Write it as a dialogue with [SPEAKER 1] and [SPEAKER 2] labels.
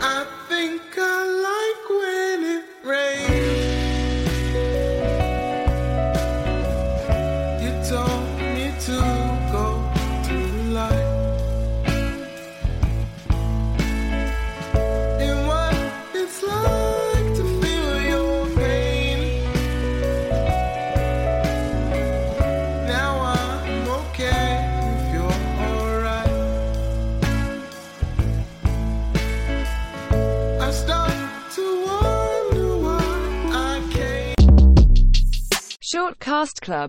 [SPEAKER 1] I wonder why I came.
[SPEAKER 2] Short Cast Club